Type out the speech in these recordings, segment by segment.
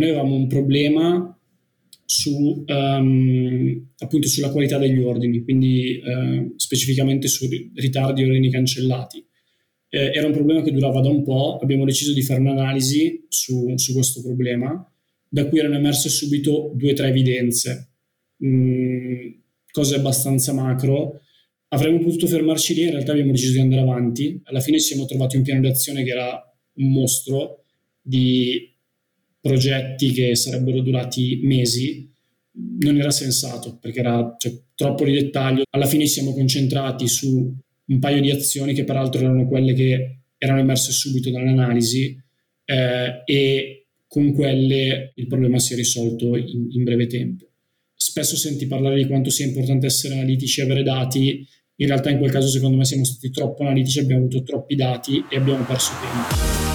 noi avevamo un problema su, um, appunto sulla qualità degli ordini, quindi uh, specificamente su ritardi e ordini cancellati. Eh, era un problema che durava da un po', abbiamo deciso di fare un'analisi su, su questo problema, da cui erano emerse subito due o tre evidenze, mm, cose abbastanza macro. Avremmo potuto fermarci lì, in realtà abbiamo deciso di andare avanti. Alla fine ci siamo trovati un piano di azione che era un mostro di progetti che sarebbero durati mesi, non era sensato perché era cioè, troppo di dettaglio. Alla fine ci siamo concentrati su un paio di azioni che peraltro erano quelle che erano emerse subito dall'analisi eh, e con quelle il problema si è risolto in, in, breve tempo. Spesso senti parlare di quanto sia importante essere analitici e avere dati, in realtà in quel caso secondo me siamo stati troppo analitici, abbiamo avuto troppi dati e abbiamo perso tempo.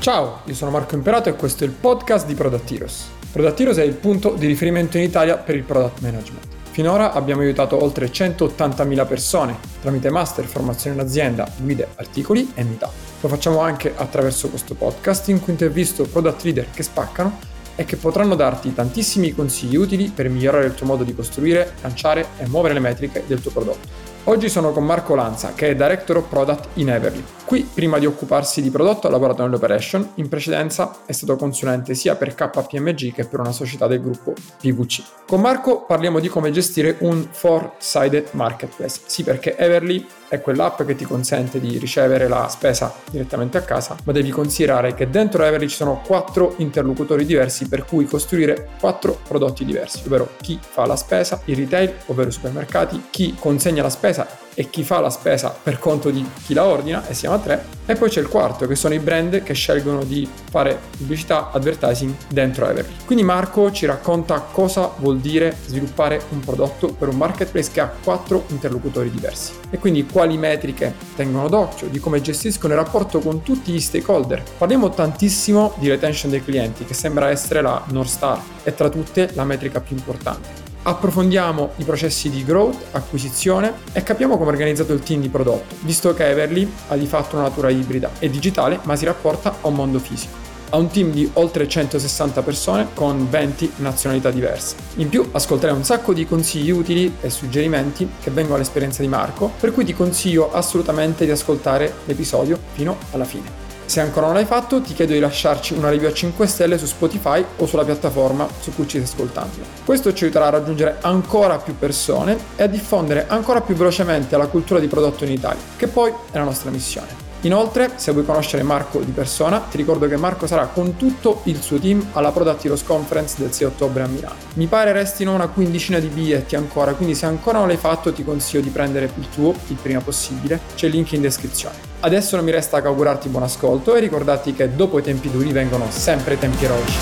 Ciao, io sono Marco Imperato e questo è il podcast di Product Heroes. Product Heroes è il punto di riferimento in Italia per il product management. Finora abbiamo aiutato oltre 180.000 persone tramite master, formazione in azienda, guide, articoli e meetup. Lo facciamo anche attraverso questo podcast in cui intervisto product leader che spaccano e che potranno darti tantissimi consigli utili per migliorare il tuo modo di costruire, lanciare e muovere le metriche del tuo prodotto. Oggi sono con Marco Lanza, che è Director of Product in Everly. Qui, prima di occuparsi di prodotto, ha lavorato nell'operation, in precedenza è stato consulente sia per KPMG che per una società del gruppo PVC. Con Marco parliamo di come gestire un four-sided marketplace. Sì, perché Everly è quell'app che ti consente di ricevere la spesa direttamente a casa, ma devi considerare che dentro Everly ci sono quattro interlocutori diversi per cui costruire quattro prodotti diversi, ovvero chi fa la spesa, il retail, ovvero i supermercati, chi consegna la spesa e chi fa la spesa per conto di chi la ordina, e siamo a tre, e poi c'è il quarto, che sono i brand che scelgono di fare pubblicità, advertising dentro Everly. Quindi Marco ci racconta cosa vuol dire sviluppare un prodotto per un marketplace che ha quattro interlocutori diversi e quindi quali metriche tengono d'occhio, di come gestiscono il rapporto con tutti gli stakeholder. Parliamo tantissimo di retention dei clienti, che sembra essere la North Star e tra tutte la metrica più importante. Approfondiamo i processi di growth, acquisizione e capiamo come è organizzato il team di prodotto, visto che Everly ha di fatto una natura ibrida e digitale, ma si rapporta a un mondo fisico. Ha un team di oltre 160 persone con 20 nazionalità diverse. In più ascolterai un sacco di consigli utili e suggerimenti che vengono dall'esperienza di Marco, per cui ti consiglio assolutamente di ascoltare l'episodio fino alla fine. Se ancora non l'hai fatto, ti chiedo di lasciarci una review a 5 stelle su Spotify o sulla piattaforma su cui ci stai ascoltando. Questo ci aiuterà a raggiungere ancora più persone e a diffondere ancora più velocemente la cultura di prodotto in Italia, che poi è la nostra missione. Inoltre, se vuoi conoscere Marco di persona, ti ricordo che Marco sarà con tutto il suo team alla Product Heroes Conference del 6 ottobre a Milano. Mi pare restino una quindicina di biglietti ancora, quindi se ancora non l'hai fatto ti consiglio di prendere il tuo il prima possibile, c'è il link in descrizione. Adesso non mi resta che augurarti buon ascolto e ricordarti che dopo i tempi duri vengono sempre tempi eroici.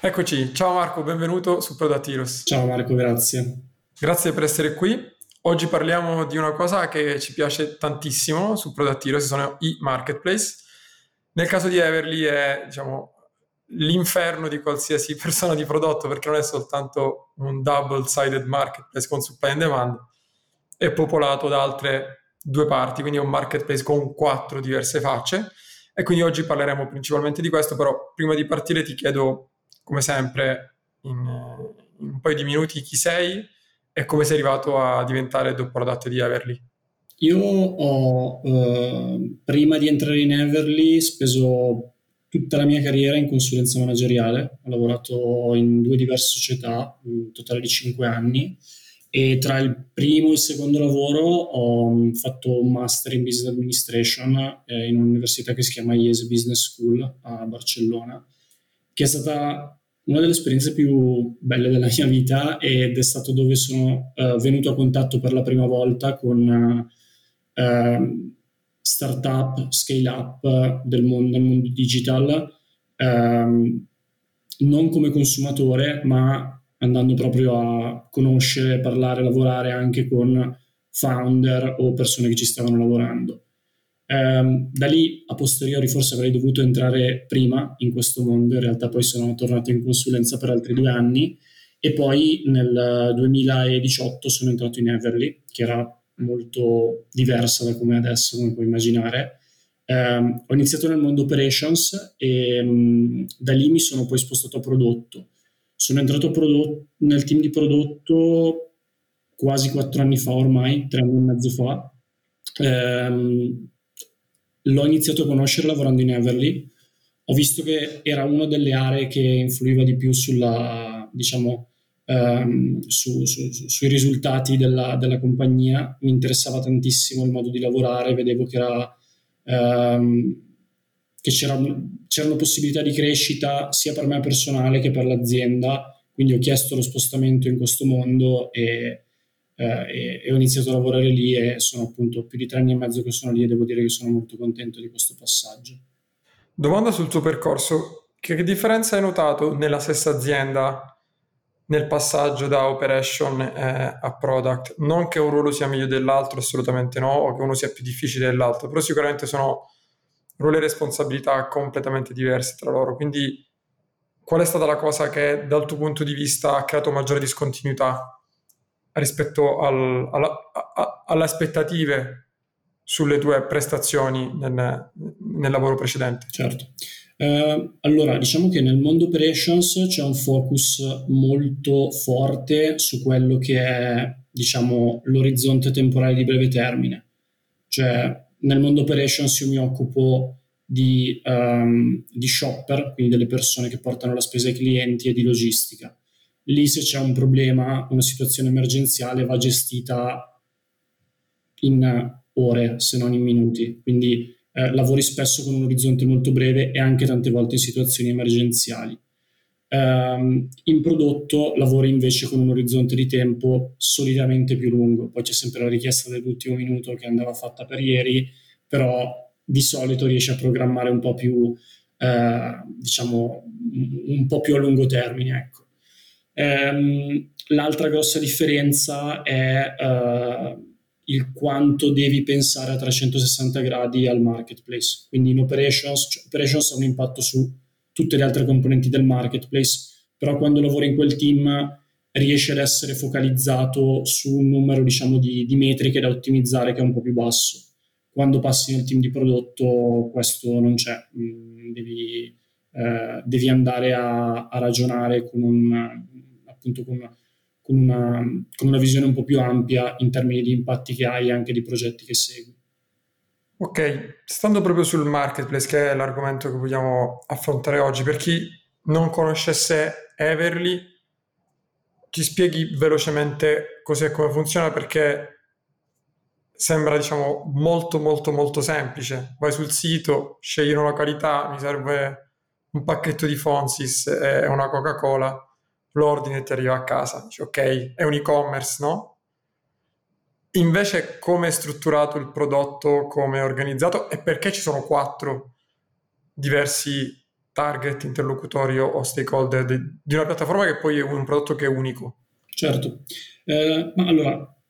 Eccoci, ciao Marco, benvenuto su Product Heroes. Ciao Marco, grazie. Grazie per essere qui. Oggi parliamo di una cosa che ci piace tantissimo su Product Heroes, sono i marketplace. Nel caso di Everly è diciamo, l'inferno di qualsiasi persona di prodotto perché non è soltanto un double-sided marketplace con supply and demand, è popolato da altre due parti, quindi è un marketplace con quattro diverse facce e quindi oggi parleremo principalmente di questo, però prima di partire ti chiedo come sempre in, in un paio di minuti chi sei, e come sei arrivato a diventare dopo product di Everly? Io ho, eh, prima di entrare in Everly, speso tutta la mia carriera in consulenza manageriale. Ho lavorato in due diverse società, un totale di cinque anni, e tra il primo e il secondo lavoro ho fatto un master in business administration eh, in un'università che si chiama IES Business School a Barcellona, che è stata una delle esperienze più belle della mia vita ed è stato dove sono uh, venuto a contatto per la prima volta con uh, startup, scale up del mondo, del mondo digital, uh, non come consumatore, ma andando proprio a conoscere, parlare, lavorare anche con founder o persone che ci stavano lavorando. Um, da lì a posteriori forse avrei dovuto entrare prima in questo mondo, in realtà poi sono tornato in consulenza per altri due anni e poi nel 2018 sono entrato in Everly, che era molto diversa da come adesso, come puoi immaginare. Eh, ho iniziato nel mondo operations e mh, da lì mi sono poi spostato a prodotto. Sono entrato prodotto, nel team di prodotto quasi quattro anni fa ormai, tre anni e mezzo fa. Eh, l'ho iniziato a conoscere lavorando in Everly. Ho visto che era una delle aree che influiva di più sulla, diciamo, ehm, su, su, su, sui risultati della, della, compagnia. Mi interessava tantissimo il modo di lavorare, vedevo che, era, ehm, che c'erano possibilità di crescita sia per me personale che per l'azienda, quindi ho chiesto lo spostamento in questo mondo e, eh, e, ho iniziato a lavorare lì e sono appunto più di tre anni e mezzo che sono lì e devo dire che sono molto contento di questo passaggio. Domanda sul tuo percorso, che differenza hai notato nella stessa azienda nel passaggio da operation eh, a product. Non che un ruolo sia meglio dell'altro, assolutamente no, o che uno sia più difficile dell'altro, però sicuramente sono ruoli e responsabilità completamente diverse tra loro. Quindi qual è stata la cosa che dal tuo punto di vista ha creato maggiore discontinuità rispetto al, alla, a, alle aspettative sulle tue prestazioni nel, nel lavoro precedente? Certo. Eh, allora, diciamo che nel mondo operations c'è un focus molto forte su quello che è, diciamo, l'orizzonte temporale di breve termine. Cioè, nel mondo operations io mi occupo di, um, di shopper, quindi delle persone che portano la spesa ai clienti e di logistica. Lì se c'è un problema, una situazione emergenziale va gestita in ore, se non in minuti. Quindi eh, lavori spesso con un orizzonte molto breve e anche tante volte in situazioni emergenziali. Um, in prodotto lavori invece con un orizzonte di tempo solitamente più lungo, poi c'è sempre la richiesta dell'ultimo minuto che andava fatta per ieri, però di solito riesci a programmare un po' più, eh, diciamo, un po' più a lungo termine. Ecco. Um, l'altra grossa differenza è uh, il quanto devi pensare a 360 gradi al marketplace. Quindi in operations, cioè operations ha un impatto su tutte le altre componenti del marketplace, però quando lavori in quel team riesci ad essere focalizzato su un numero diciamo, di, di metriche da ottimizzare che è un po' più basso. Quando passi nel team di prodotto questo non c'è, mm, devi, eh, devi andare a, a, ragionare con un, appunto con con una, con una visione un po' più ampia in termini di impatti che hai e anche di progetti che segui. Ok, stando proprio sul marketplace, che è l'argomento che vogliamo affrontare oggi, per chi non conoscesse Everly, ci spieghi velocemente cos'è e come funziona perché sembra diciamo molto molto molto semplice. Vai sul sito, scegli una località, mi serve un pacchetto di Fonsis e una Coca-Cola l'ordine ti arriva a casa, dici ok, è un e-commerce, no? Invece come è strutturato il prodotto, come è organizzato e perché ci sono quattro diversi target, interlocutori o stakeholder di, una piattaforma che poi è un prodotto che è unico? Certo, eh, ma allora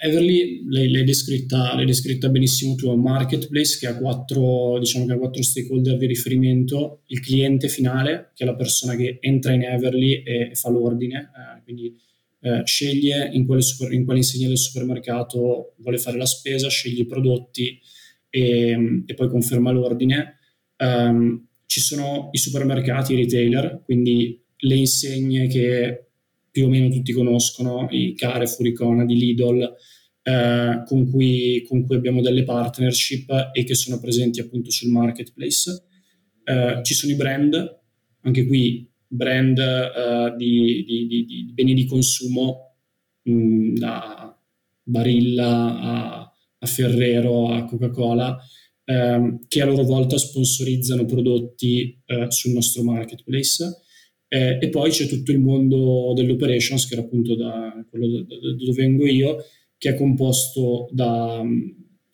Everly l'hai, l'hai, descritta, l'hai, descritta, benissimo tu, è un marketplace che ha, quattro, diciamo che ha quattro stakeholder di riferimento, il cliente finale, che è la persona che entra in Everly e, fa l'ordine, eh, quindi eh, sceglie in quale, super, in quale insegna del supermercato vuole fare la spesa, sceglie i prodotti e, e poi conferma l'ordine. Um, ci sono i supermercati, i retailer, quindi le insegne che più o meno tutti conoscono, i Carrefour, i Conad, i Lidl, eh, con, cui, con, cui, abbiamo delle partnership e che sono presenti appunto sul marketplace. Eh, ci sono i brand, anche qui brand eh, di, di, di, di, beni di consumo, mh, mm, da Barilla a, a, Ferrero a Coca-Cola, ehm, che a loro volta sponsorizzano prodotti eh, sul nostro marketplace eh, e poi c'è tutto il mondo dell'operations, che era appunto da quello da, da, dove vengo io, che è composto da,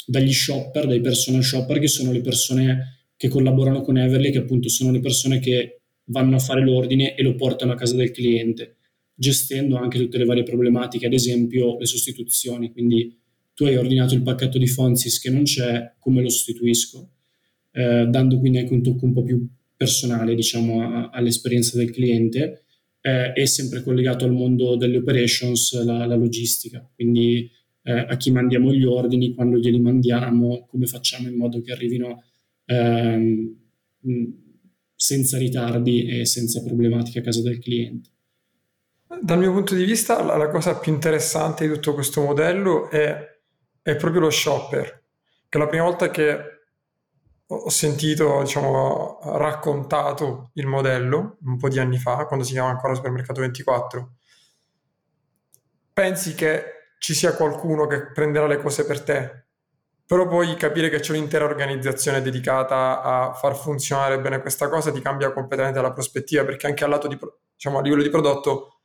dagli shopper, dai personal shopper, che sono le persone che collaborano con Everly, che appunto sono le persone che vanno a fare l'ordine e lo portano a casa del cliente, gestendo anche tutte le varie problematiche, ad esempio le sostituzioni. Quindi tu hai ordinato il pacchetto di Fonsis che non c'è, come lo sostituisco? Eh, dando quindi anche un tocco un po' più personale diciamo, all'esperienza del cliente eh, è sempre collegato al mondo delle operations, la, la logistica, quindi eh, a chi mandiamo gli ordini, quando glieli mandiamo, come facciamo in modo che arrivino ehm, senza ritardi e senza problematiche a casa del cliente. Dal mio punto di vista, la, la cosa più interessante di tutto questo modello è, è, proprio lo shopper, che la prima volta che ho sentito, diciamo, raccontato il modello, un po' di anni fa, quando si chiama ancora Supermercato 24, pensi che ci sia qualcuno che prenderà le cose per te, però poi capire che c'è un'intera organizzazione dedicata a far funzionare bene questa cosa ti cambia completamente la prospettiva, perché anche di, diciamo, a livello di prodotto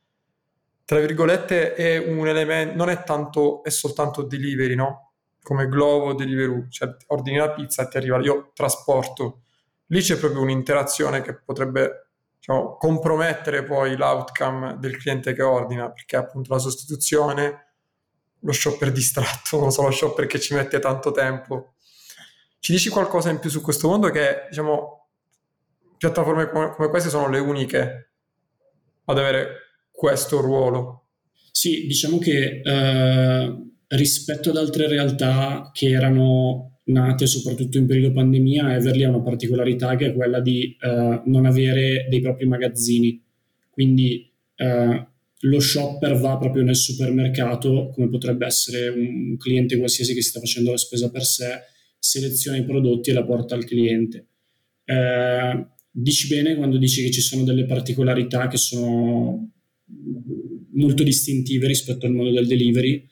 tra virgolette, è un elemento, non è tanto, è soltanto delivery, no? Come Glovo, Deliveroo, cioè ordini la pizza e ti arriva, io trasporto. Lì c'è proprio un'interazione che potrebbe diciamo, compromettere poi l'outcome del cliente che ordina, perché appunto la sostituzione, lo shopper distratto, non so, lo shopper che ci mette tanto tempo. Ci dici qualcosa in più su questo mondo che, diciamo, piattaforme come, come queste sono le uniche ad avere questo ruolo? Sì, diciamo che eh, rispetto ad altre realtà che erano nate soprattutto in periodo pandemia, Everly ha una particolarità che è quella di eh, non avere dei propri magazzini. Quindi eh, lo shopper va proprio nel supermercato, come potrebbe essere un cliente qualsiasi che sta facendo la spesa per sé, seleziona i prodotti e la porta al cliente. Eh, dici bene quando dici che ci sono delle particolarità che sono molto distintive rispetto al mondo del delivery,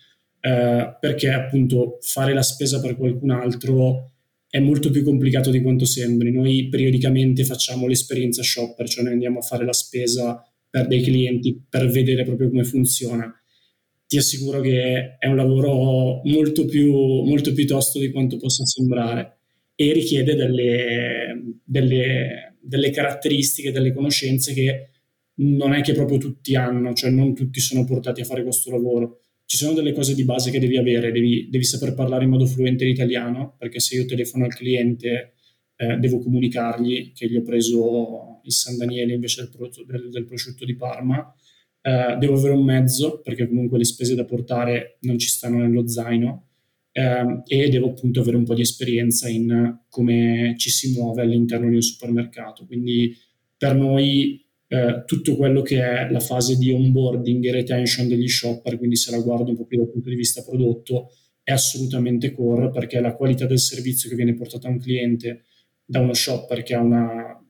eh, perché appunto fare la spesa per qualcun altro è molto più complicato di quanto sembri. Noi periodicamente facciamo l'esperienza shopper, cioè noi andiamo a fare la spesa per dei clienti per vedere proprio come funziona. Ti assicuro che è un lavoro molto più, molto più tosto di quanto possa sembrare e richiede delle, delle, delle caratteristiche, delle conoscenze che non è che proprio tutti hanno, cioè non tutti sono portati a fare questo lavoro. Ci sono delle cose di base che devi avere, devi, devi saper parlare in modo fluente l'italiano, perché se io telefono al cliente eh, devo comunicargli che gli ho preso il San Daniele invece del, prodotto, del, del prosciutto di Parma. Eh, devo avere un mezzo, perché comunque le spese da portare non ci stanno nello zaino, eh, e devo appunto avere un po' di esperienza in come ci si muove all'interno di un supermercato. Quindi per noi eh, tutto quello che è la fase di onboarding e retention degli shopper, quindi se la guardo un po' più dal punto di vista prodotto, è assolutamente core perché la qualità del servizio che viene portato a un cliente da uno shopper che ha una,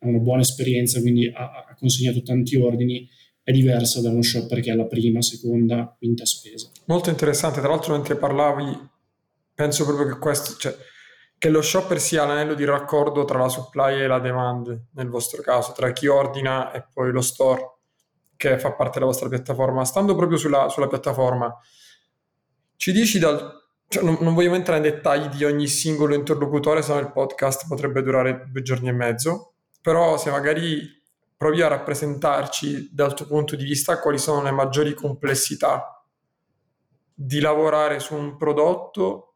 una buona esperienza, quindi ha, ha, consegnato tanti ordini, è diversa da uno shopper che ha la prima, seconda, quinta spesa. Molto interessante, tra l'altro mentre parlavi penso proprio che questo, cioè, che lo shopper sia l'anello di raccordo tra la supply e la demand, nel vostro caso, tra chi ordina e poi lo store che fa parte della vostra piattaforma. Stando proprio sulla, sulla piattaforma, ci dici dal... Cioè, non, non, vogliamo entrare nei dettagli di ogni singolo interlocutore, se no il podcast potrebbe durare due giorni e mezzo, però se magari provi a rappresentarci dal tuo punto di vista quali sono le maggiori complessità di lavorare su un prodotto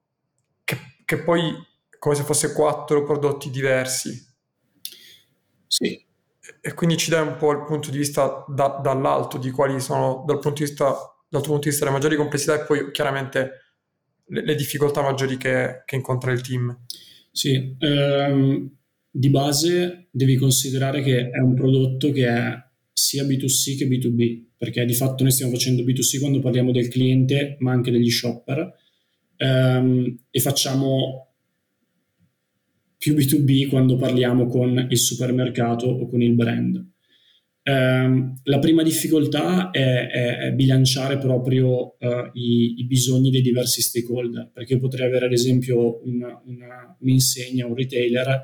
che, che poi come se fosse quattro prodotti diversi. Sì. E quindi ci dai un po' il punto di vista da, dall'alto di quali sono, dal, punto di vista, dal tuo punto di vista, le maggiori complessità e poi chiaramente le, le difficoltà maggiori che, che, incontra il team. Sì, ehm, di base devi considerare che è un prodotto che è sia B2C che B2B, perché di fatto noi stiamo facendo B2C quando parliamo del cliente, ma anche degli shopper, ehm, e facciamo più B2B quando parliamo con il supermercato o con il brand. Eh, la prima difficoltà è, è, è bilanciare proprio uh, i, i, bisogni dei diversi stakeholder, perché io potrei avere ad esempio una, una, un'insegna, un retailer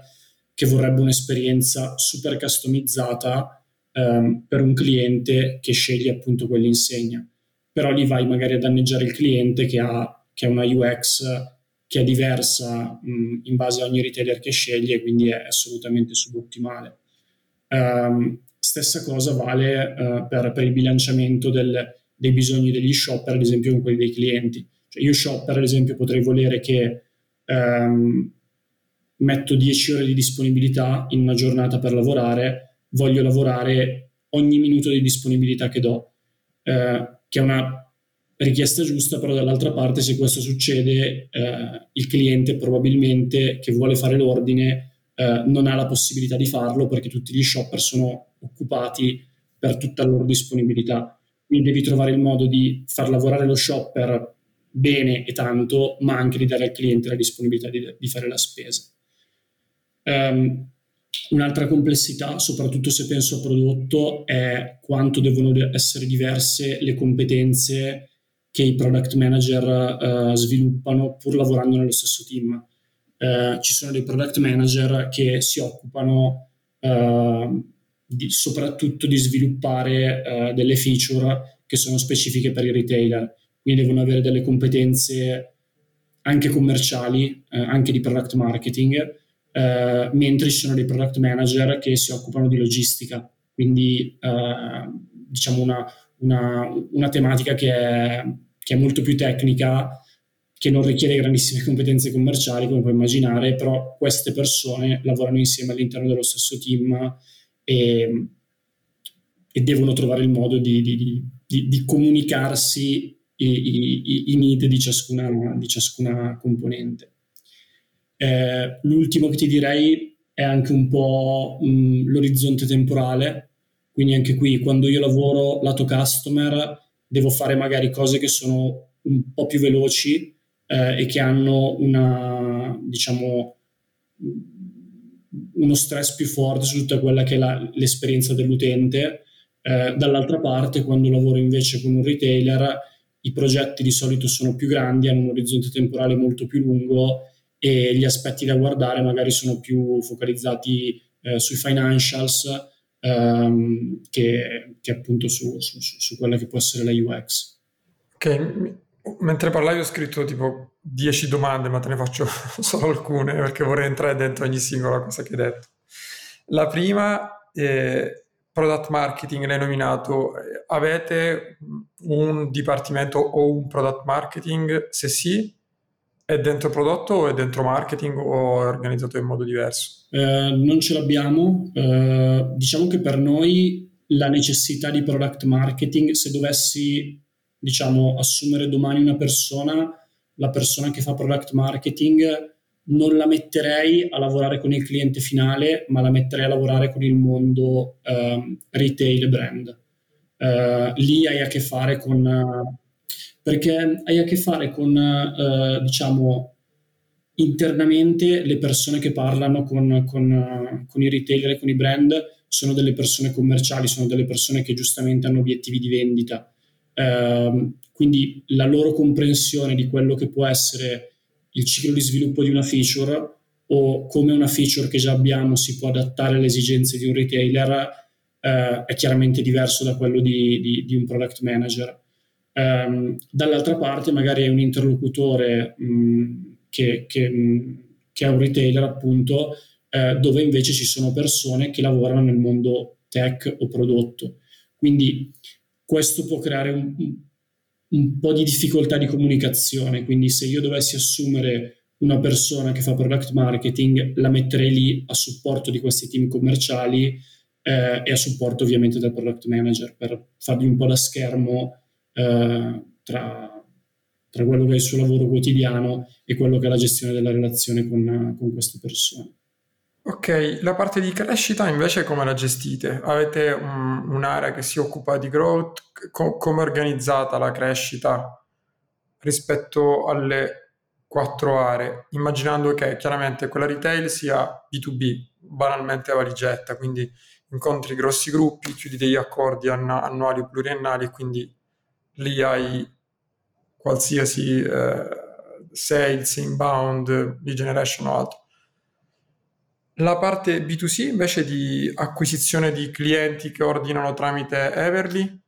che vorrebbe un'esperienza super customizzata um, per un cliente che sceglie appunto quell'insegna, però lì vai magari a danneggiare il cliente che ha, che ha una UX che è diversa mh, in base a ogni retailer che sceglie, quindi è assolutamente subottimale. Um, stessa cosa vale uh, per, per, il bilanciamento del, dei bisogni degli shopper, ad esempio con quelli dei clienti. Cioè io shopper, ad esempio, potrei volere che um, metto 10 ore di disponibilità in una giornata per lavorare, voglio lavorare ogni minuto di disponibilità che do, uh, che è una richiesta giusta, però dall'altra parte se questo succede eh, il cliente probabilmente che vuole fare l'ordine eh, non ha la possibilità di farlo perché tutti gli shopper sono occupati per tutta la loro disponibilità. Quindi devi trovare il modo di far lavorare lo shopper bene e tanto, ma anche di dare al cliente la disponibilità di, di fare la spesa. Um, un'altra complessità, soprattutto se penso a prodotto, è quanto devono essere diverse le competenze che i product manager uh, sviluppano pur lavorando nello stesso team. Uh, ci sono dei product manager che si occupano uh, di, soprattutto di sviluppare delle feature che sono specifiche per i retailer quindi devono avere delle competenze anche commerciali, eh, anche di product marketing, eh, mentre ci sono dei product manager che si occupano di logistica, quindi eh, diciamo una, una, una, tematica che è, che è molto più tecnica, che non richiede grandissime competenze commerciali, come puoi immaginare, però queste persone lavorano insieme all'interno dello stesso team e, e devono trovare il modo di, di, di, di comunicarsi i, i, i need di ciascuna, di ciascuna componente. Eh, l'ultimo che ti direi è anche un po' mh, l'orizzonte temporale, quindi anche qui quando io lavoro lato customer devo fare magari cose che sono un po' più veloci eh, e che hanno una, diciamo, uno stress più forte su tutta quella che è la, l'esperienza dell'utente. Eh, dall'altra parte, quando lavoro invece con un retailer, i progetti di solito sono più grandi, hanno un orizzonte temporale molto più lungo e gli aspetti da guardare magari sono più focalizzati eh, sui financials ehm, che, che, appunto su, su, su, quella che può essere la UX. Ok, mentre parlavi ho scritto tipo 10 domande, ma te ne faccio solo alcune perché vorrei entrare dentro ogni singola cosa che hai detto. La prima è product marketing l'hai nominato, avete un dipartimento o un product marketing? Se sì, è dentro prodotto o è dentro marketing o è organizzato in modo diverso? Eh, non ce l'abbiamo. Eh, diciamo che per noi la necessità di product marketing, se dovessi diciamo, assumere domani una persona, la persona che fa product marketing non la metterei a lavorare con il cliente finale, ma la metterei a lavorare con il mondo uh, retail brand. Uh, lì hai a che fare con... Perché hai a che fare con, eh, diciamo, internamente le persone che parlano con, con, con i retailer e con i brand sono delle persone commerciali, sono delle persone che giustamente hanno obiettivi di vendita. Ehm, quindi la loro comprensione di quello che può essere il ciclo di sviluppo di una feature o come una feature che già abbiamo si può adattare alle esigenze di un retailer eh, è chiaramente diverso da quello di, di, di un product manager. Um, dall'altra parte magari è un interlocutore mh, che, che, mh, che, è un retailer appunto eh, dove invece ci sono persone che lavorano nel mondo tech o prodotto. Quindi questo può creare un, un po' di difficoltà di comunicazione, quindi se io dovessi assumere una persona che fa product marketing, la metterei lì a supporto di questi team commerciali eh, e a supporto ovviamente del product manager per fargli un po' da schermo eh, tra, tra, quello che è il suo lavoro quotidiano e quello che è la gestione della relazione con, con queste persone. Ok, la parte di crescita invece come la gestite? Avete un, un'area che si occupa di growth? Co- come è organizzata la crescita rispetto alle quattro aree? Immaginando che chiaramente quella retail sia B2B, banalmente valigetta, quindi incontri grossi gruppi, chiudi degli accordi annu- annuali o pluriannali, quindi lì hai qualsiasi eh, sales, inbound, lead generation o altro la parte B2C invece di acquisizione di clienti che ordinano tramite Everly,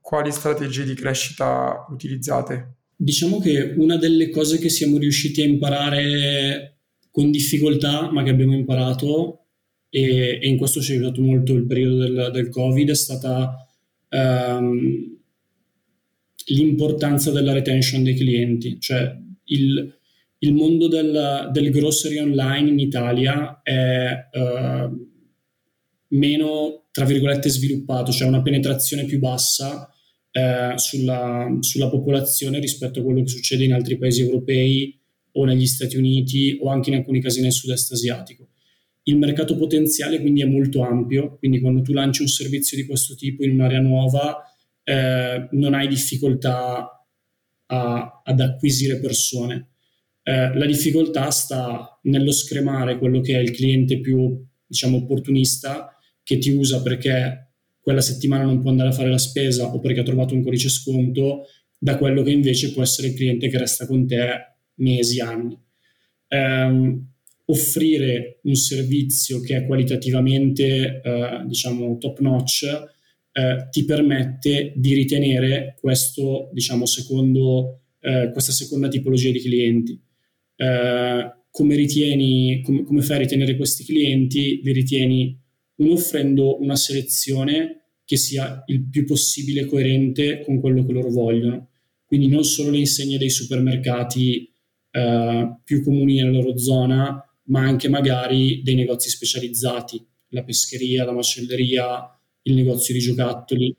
quali strategie di crescita utilizzate? Diciamo che una delle cose che siamo riusciti a imparare con difficoltà, ma che abbiamo imparato, e, e in questo ci è aiutato molto il periodo del, del Covid, è stata um, l'importanza della retention dei clienti, cioè il, il mondo del, del, grocery online in Italia è uh, meno, tra virgolette, sviluppato, cioè una penetrazione più bassa eh, sulla, sulla popolazione rispetto a quello che succede in altri paesi europei o negli Stati Uniti o anche in alcuni casi nel sud-est asiatico. Il mercato potenziale quindi è molto ampio, quindi quando tu lanci un servizio di questo tipo in un'area nuova eh, non hai difficoltà a, ad acquisire persone. Eh, la difficoltà sta nello scremare quello che è il cliente più diciamo opportunista che ti usa perché quella settimana non può andare a fare la spesa o perché ha trovato un codice sconto da quello che invece può essere il cliente che resta con te mesi, anni. Um, offrire un servizio che è qualitativamente uh, diciamo top notch uh, ti permette di ritenere questo diciamo secondo uh, questa seconda tipologia di clienti. Come ritieni come, come fai a ritenere questi clienti? Li ritieni uno offrendo una selezione che sia il più possibile coerente con quello che loro vogliono. Quindi non solo le insegne dei supermercati eh, più comuni nella loro zona, ma anche magari dei negozi specializzati, la pescheria, la macelleria, il negozio di giocattoli.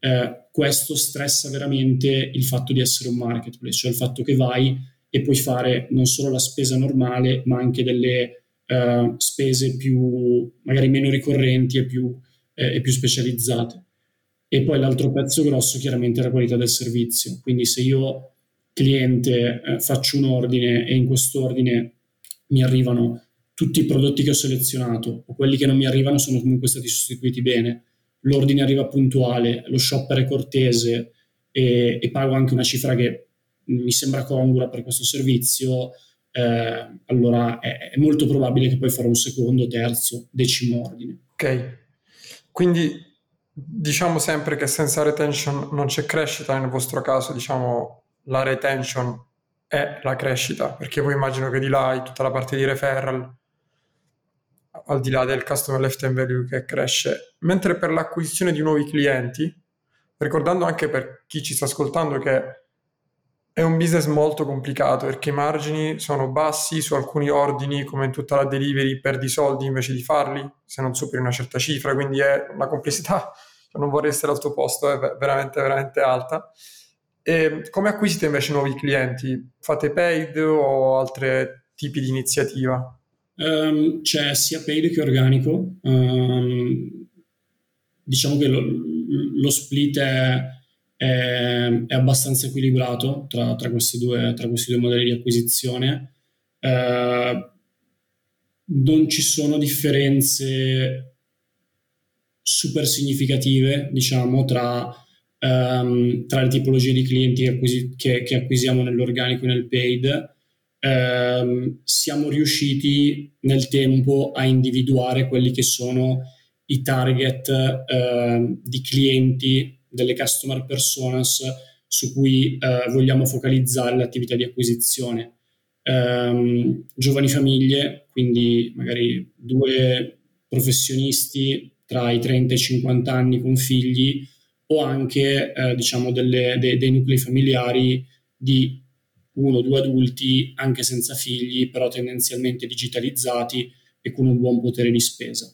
Eh, questo stressa veramente il fatto di essere un marketplace, cioè il fatto che vai e puoi fare non solo la spesa normale, ma anche delle eh, spese più magari meno ricorrenti e più, eh, e più specializzate. E poi l'altro pezzo grosso chiaramente è la qualità del servizio. Quindi se io cliente eh, faccio un ordine e in quest'ordine mi arrivano tutti i prodotti che ho selezionato o quelli che non mi arrivano sono comunque stati sostituiti bene, l'ordine arriva puntuale, lo shopper è cortese e, e pago anche una cifra che mi sembra congrua per questo servizio, eh, allora è, è, molto probabile che poi farò un secondo, terzo, decimo ordine. Ok, quindi diciamo sempre che senza retention non c'è crescita nel vostro caso, diciamo la retention è la crescita, perché poi immagino che di là tutta la parte di referral, al di là del customer lifetime value che cresce, mentre per l'acquisizione di nuovi clienti, ricordando anche per chi ci sta ascoltando che è un business molto complicato perché i margini sono bassi su alcuni ordini, come in tutta la delivery, perdi soldi invece di farli se non superi una certa cifra, quindi è una complessità, non vorrei essere al tuo posto, è veramente, veramente alta. E come acquisite invece nuovi clienti? Fate paid o altri tipi di iniziativa? Um, c'è sia paid che organico. Um, diciamo che lo, lo split è, è, è, abbastanza equilibrato tra, tra, questi due, tra, questi due, modelli di acquisizione. Uh, non ci sono differenze super significative, diciamo, tra um, tra le tipologie di clienti che, acquisi- che, che acquisiamo nell'organico e nel paid, um, siamo riusciti nel tempo a individuare quelli che sono i target uh, di clienti delle customer personas su cui uh, vogliamo focalizzare l'attività di acquisizione. Um, giovani famiglie, quindi magari due professionisti tra i 30 e i 50 anni con figli, o anche eh, diciamo delle, de, dei nuclei familiari di uno o due adulti anche senza figli, però tendenzialmente digitalizzati e con un buon potere di spesa.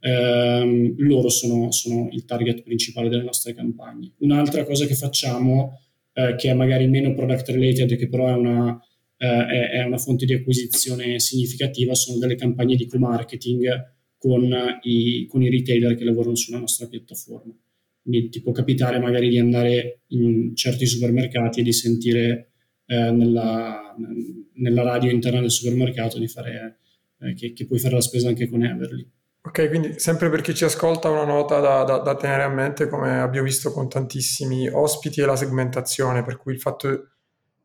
Eh, loro sono, sono, il target principale delle nostre campagne. Un'altra cosa che facciamo, eh, che è magari meno product related, che però è una, eh, è, una fonte di acquisizione significativa, sono delle campagne di co-marketing con i, con i retailer che lavorano sulla nostra piattaforma. Quindi ti può capitare magari di andare in certi supermercati e di sentire eh, nella, nella, radio interna del supermercato di fare, eh, che, che, puoi fare la spesa anche con Everly. Ok, quindi sempre per chi ci ascolta una nota da, da, da tenere a mente, come abbiamo visto con tantissimi ospiti, è la segmentazione, per cui il fatto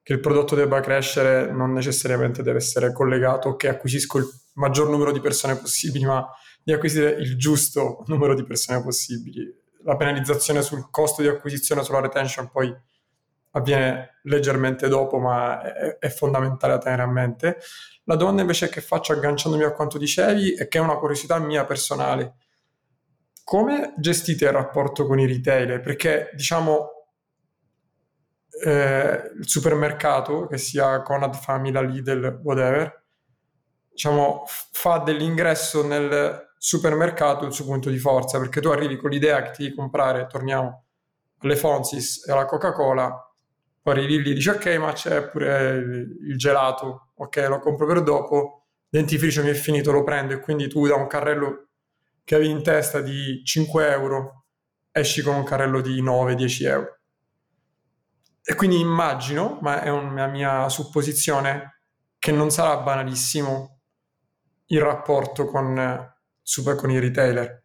che il prodotto debba crescere non necessariamente deve essere collegato che acquisisco il maggior numero di persone possibili, ma di acquisire il giusto numero di persone possibili la penalizzazione sul costo di acquisizione, sulla retention poi avviene leggermente dopo, ma è, è, fondamentale da tenere a mente. La domanda invece che faccio agganciandomi a quanto dicevi e che è una curiosità mia personale. Come gestite il rapporto con i retailer? Perché diciamo eh, il supermercato, che sia Conad, Famila, Lidl, whatever, diciamo, fa dell'ingresso nel supermercato il suo punto di forza, perché tu arrivi con l'idea che ti devi comprare, torniamo alle Fonsis e alla Coca-Cola, poi arrivi lì e dici ok ma c'è pure il gelato, ok lo compro per dopo, dentifricio mi è finito, lo prendo e quindi tu da un carrello che avevi in testa di 5 euro esci con un carrello di 9-10 euro. E quindi immagino, ma è una mia supposizione, che non sarà banalissimo il rapporto con, super, con i retailer.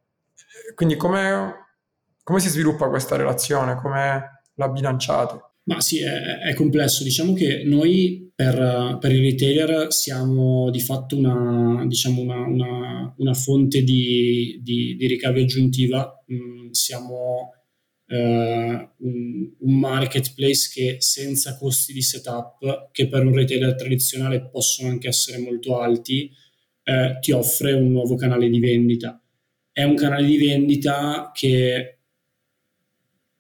Quindi come, come si sviluppa questa relazione? Come la bilanciate? Ma sì, è, è, complesso. Diciamo che noi per, per, i retailer siamo di fatto una, diciamo una, una, una fonte di, di, di, ricavi aggiuntiva. Mm, siamo eh, un, un, marketplace che senza costi di setup, che per un retailer tradizionale possono anche essere molto alti, eh, ti offre un nuovo canale di vendita. È un canale di vendita che...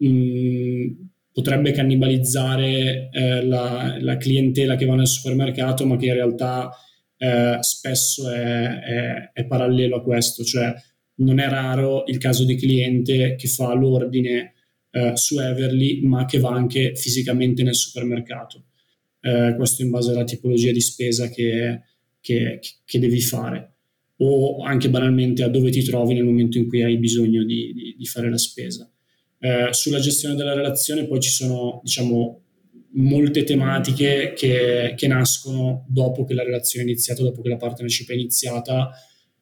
Mm, potrebbe cannibalizzare eh, la, la, clientela che va nel supermercato, ma che in realtà eh, spesso è, è, è, parallelo a questo, cioè non è raro il caso di cliente che fa l'ordine eh, su Everly, ma che va anche fisicamente nel supermercato. Eh, questo in base alla tipologia di spesa che, che, che, devi fare o anche banalmente a dove ti trovi nel momento in cui hai bisogno di, di, di fare la spesa. Eh, sulla gestione della relazione poi ci sono, diciamo, molte tematiche che, che, nascono dopo che la relazione è iniziata, dopo che la partnership è iniziata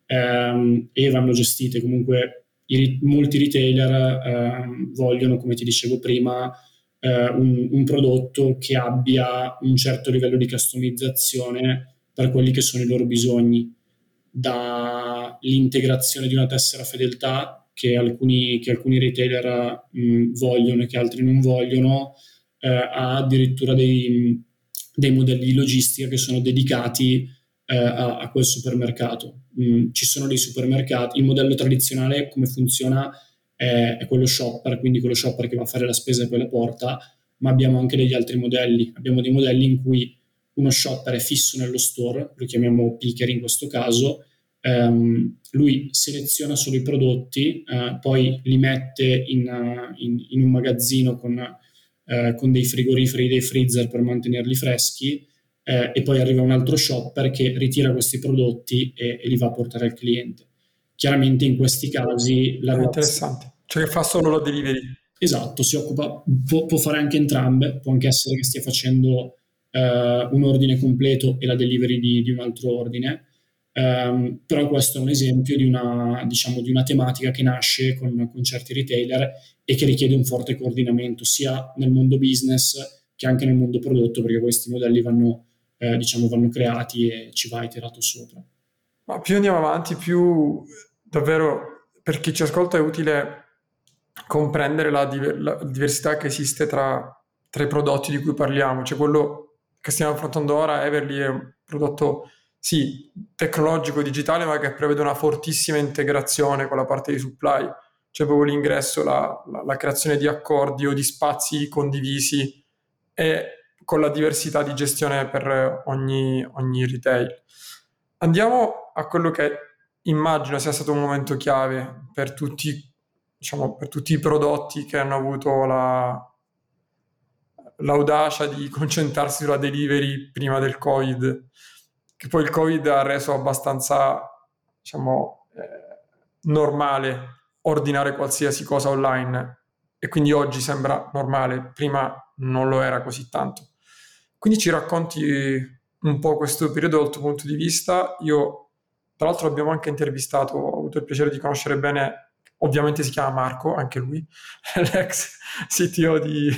ehm, e vanno gestite. Comunque i, molti retailer ehm, vogliono, come ti dicevo prima, eh, un, un, prodotto che abbia un certo livello di customizzazione per quelli che sono i loro bisogni, dall'integrazione di una tessera fedeltà che alcuni, che alcuni retailer mh, vogliono e che altri non vogliono, eh, ha addirittura dei, dei, modelli di logistica che sono dedicati eh, a, a, quel supermercato. Mm, ci sono dei supermercati, il modello tradizionale come funziona è, è, quello shopper, quindi quello shopper che va a fare la spesa e poi la porta, ma abbiamo anche degli altri modelli. Abbiamo dei modelli in cui uno shopper è fisso nello store, lo chiamiamo picker in questo caso, Um, lui seleziona solo i prodotti, uh, poi li mette in, uh, in, in un magazzino con, uh, con, dei frigoriferi, dei freezer per mantenerli freschi e poi arriva un altro shopper che ritira questi prodotti e, e, li va a portare al cliente. Chiaramente in questi casi la È interessante, cioè che fa solo la delivery. Esatto, si occupa, può, può fare anche entrambe, può anche essere che stia facendo un ordine completo e la delivery di, di un altro ordine Um, però questo è un esempio di una, diciamo, di una tematica che nasce con, con, certi retailer e che richiede un forte coordinamento sia nel mondo business che anche nel mondo prodotto perché questi modelli vanno, eh, diciamo, vanno creati e ci va iterato sopra. Ma più andiamo avanti, più davvero per chi ci ascolta è utile comprendere la, diver- la diversità che esiste tra, tra i prodotti di cui parliamo. Cioè quello che stiamo affrontando ora, Everly, è un prodotto sì, tecnologico, digitale, ma che prevede una fortissima integrazione con la parte di supply, cioè proprio l'ingresso, la, la, la creazione di accordi o di spazi condivisi e con la diversità di gestione per ogni, ogni retail. Andiamo a quello che immagino sia stato un momento chiave per tutti, diciamo, per tutti i prodotti che hanno avuto la, l'audacia di concentrarsi sulla delivery prima del Covid che poi il Covid ha reso abbastanza, diciamo, eh, normale ordinare qualsiasi cosa online e quindi oggi sembra normale, prima non lo era così tanto. Quindi ci racconti un po' questo periodo dal tuo punto di vista. Io, tra l'altro, abbiamo anche intervistato, ho avuto il piacere di conoscere bene, ovviamente si chiama Marco, anche lui, l'ex CTO di,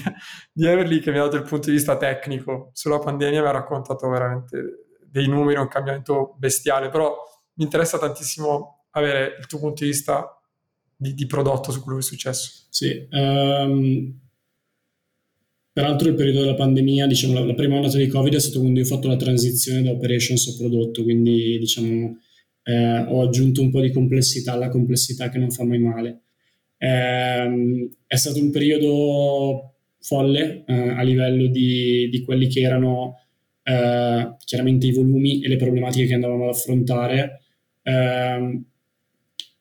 di Everly, che mi ha dato il punto di vista tecnico sulla pandemia, mi ha raccontato veramente dei numeri, un cambiamento bestiale, però mi interessa tantissimo avere il tuo punto di vista di, di prodotto su quello che è successo. Sì, um, peraltro il periodo della pandemia, diciamo la, la, prima ondata di Covid è stato quando io ho fatto la transizione da operations a prodotto, quindi diciamo eh, ho aggiunto un po' di complessità alla complessità che non fa mai male. Eh, è stato un periodo folle eh, a livello di, di quelli che erano eh, chiaramente i volumi e le problematiche che andavamo ad affrontare. Eh,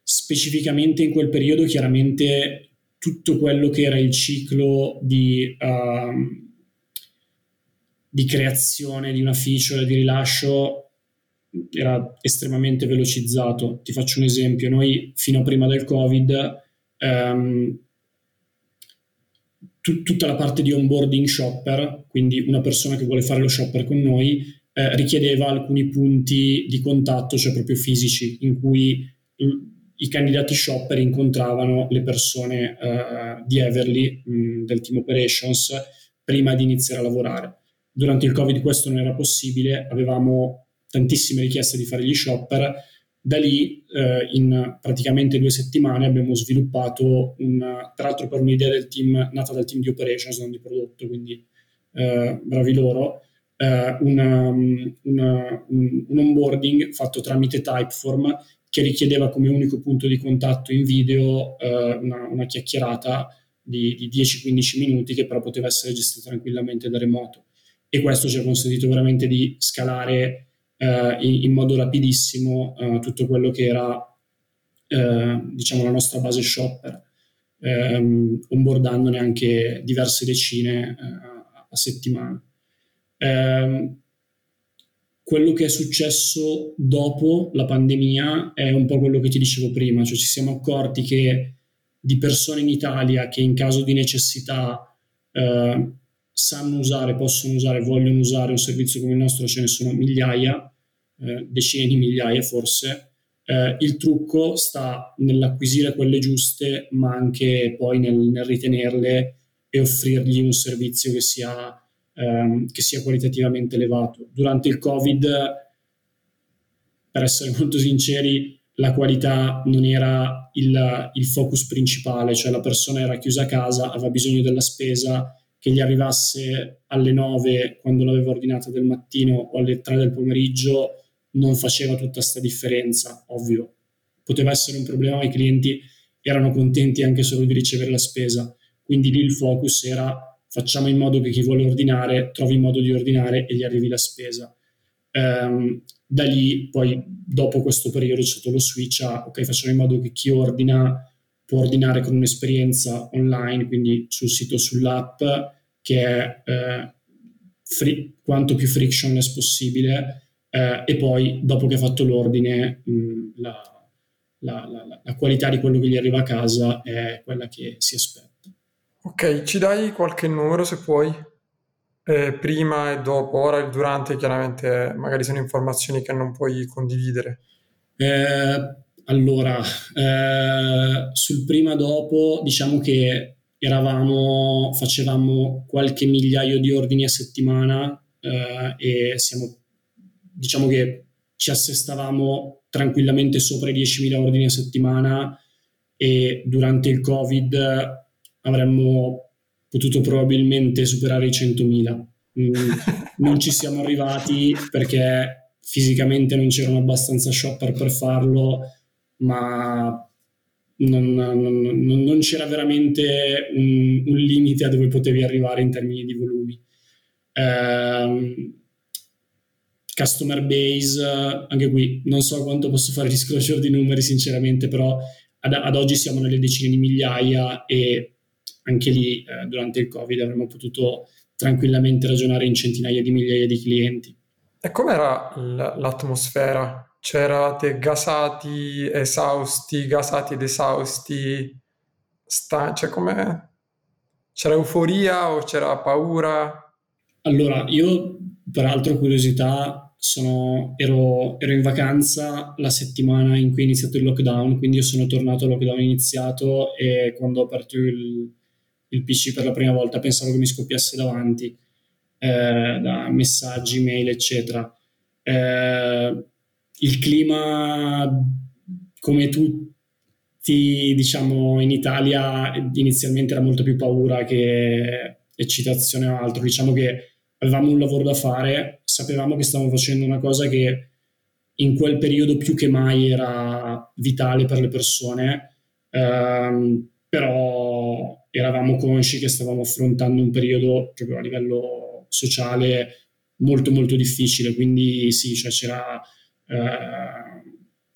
specificamente in quel periodo, chiaramente tutto quello che era il ciclo di, uh, di creazione di una feature, di rilascio, era estremamente velocizzato. Ti faccio un esempio, noi fino a prima del Covid, um, t- tutta la parte di onboarding shopper, quindi una persona che vuole fare lo shopper con noi, eh, richiedeva alcuni punti di contatto, cioè proprio fisici, in cui i candidati shopper incontravano le persone uh, di Everly, mh, del team operations, prima di iniziare a lavorare. Durante il Covid questo non era possibile, avevamo tantissime richieste di fare gli shopper, da lì eh, in praticamente due settimane abbiamo sviluppato un, tra l'altro per un'idea del team nata dal team di operations, non di prodotto, quindi eh, bravi loro, eh, una, una, un, un onboarding fatto tramite Typeform che richiedeva come unico punto di contatto in video eh, una, una, chiacchierata di, di 10-15 minuti che però poteva essere gestita tranquillamente da remoto. E questo ci ha consentito veramente di scalare eh, in, in, modo rapidissimo eh, tutto quello che era eh, diciamo la nostra base shopper ehm, onboardandone anche diverse decine eh, a settimana. Ehm, quello che è successo dopo la pandemia è un po' quello che ti dicevo prima, cioè ci siamo accorti che di persone in Italia che in caso di necessità eh, sanno usare, possono usare, vogliono usare un servizio come il nostro, ce ne sono migliaia, eh, decine di migliaia forse. Eh, il trucco sta nell'acquisire quelle giuste, ma anche poi nel, nel ritenerle e offrirgli un servizio che sia ehm, che sia qualitativamente elevato. Durante il Covid, per essere molto sinceri, la qualità non era il, il, focus principale, cioè la persona era chiusa a casa, aveva bisogno della spesa, che gli arrivasse alle 9 quando l'aveva ordinata del mattino o alle 3 del pomeriggio non faceva tutta questa differenza, ovvio. Poteva essere un problema, ma i clienti erano contenti anche solo di ricevere la spesa, quindi lì il focus era facciamo in modo che chi vuole ordinare trovi modo di ordinare e gli arrivi la spesa. Um, da lì poi dopo questo periodo c'è stato lo switch a ok facciamo in modo che chi ordina può ordinare con un'esperienza online quindi sul sito sull'app che è eh, free, quanto più frictionless possibile eh, e poi dopo che ha fatto l'ordine mh, la, la, la, la qualità di quello che gli arriva a casa è quella che si aspetta Ok, ci dai qualche numero se puoi? Eh, prima e dopo, ora il durante chiaramente magari sono informazioni che non puoi condividere. Eh, allora, eh, sul prima dopo diciamo che eravamo, facevamo qualche migliaio di ordini a settimana eh, e siamo, diciamo che ci assestavamo tranquillamente sopra i 10.000 ordini a settimana e durante il Covid avremmo potuto probabilmente superare i 100.000. Mm, non ci siamo arrivati perché fisicamente non c'erano abbastanza shopper per farlo, ma non, non, non c'era veramente un, un, limite a dove potevi arrivare in termini di volumi. Um, customer base, anche qui non so quanto posso fare disclosure di numeri sinceramente, però ad, ad oggi siamo nelle decine di migliaia e anche lì eh, durante il Covid avremmo potuto tranquillamente ragionare in centinaia di migliaia di clienti. E com'era l'atmosfera? C'erate gasati, esausti, gasati ed esausti? Sta- cioè com'è? C'era euforia o c'era paura? Allora, io peraltro curiosità sono, ero, ero, in vacanza la settimana in cui è iniziato il lockdown, quindi io sono tornato al lockdown iniziato e quando ho aperto il, il PC per la prima volta, pensavo che mi scoppiasse davanti eh, da messaggi, mail, eccetera. Eh, il clima, come tutti, diciamo, in Italia inizialmente era molto più paura che eccitazione o altro. Diciamo che avevamo un lavoro da fare, sapevamo che stavamo facendo una cosa che in quel periodo più che mai era vitale per le persone, ehm, però eravamo consci che stavamo affrontando un periodo proprio a livello sociale molto molto difficile, quindi sì, cioè c'era eh,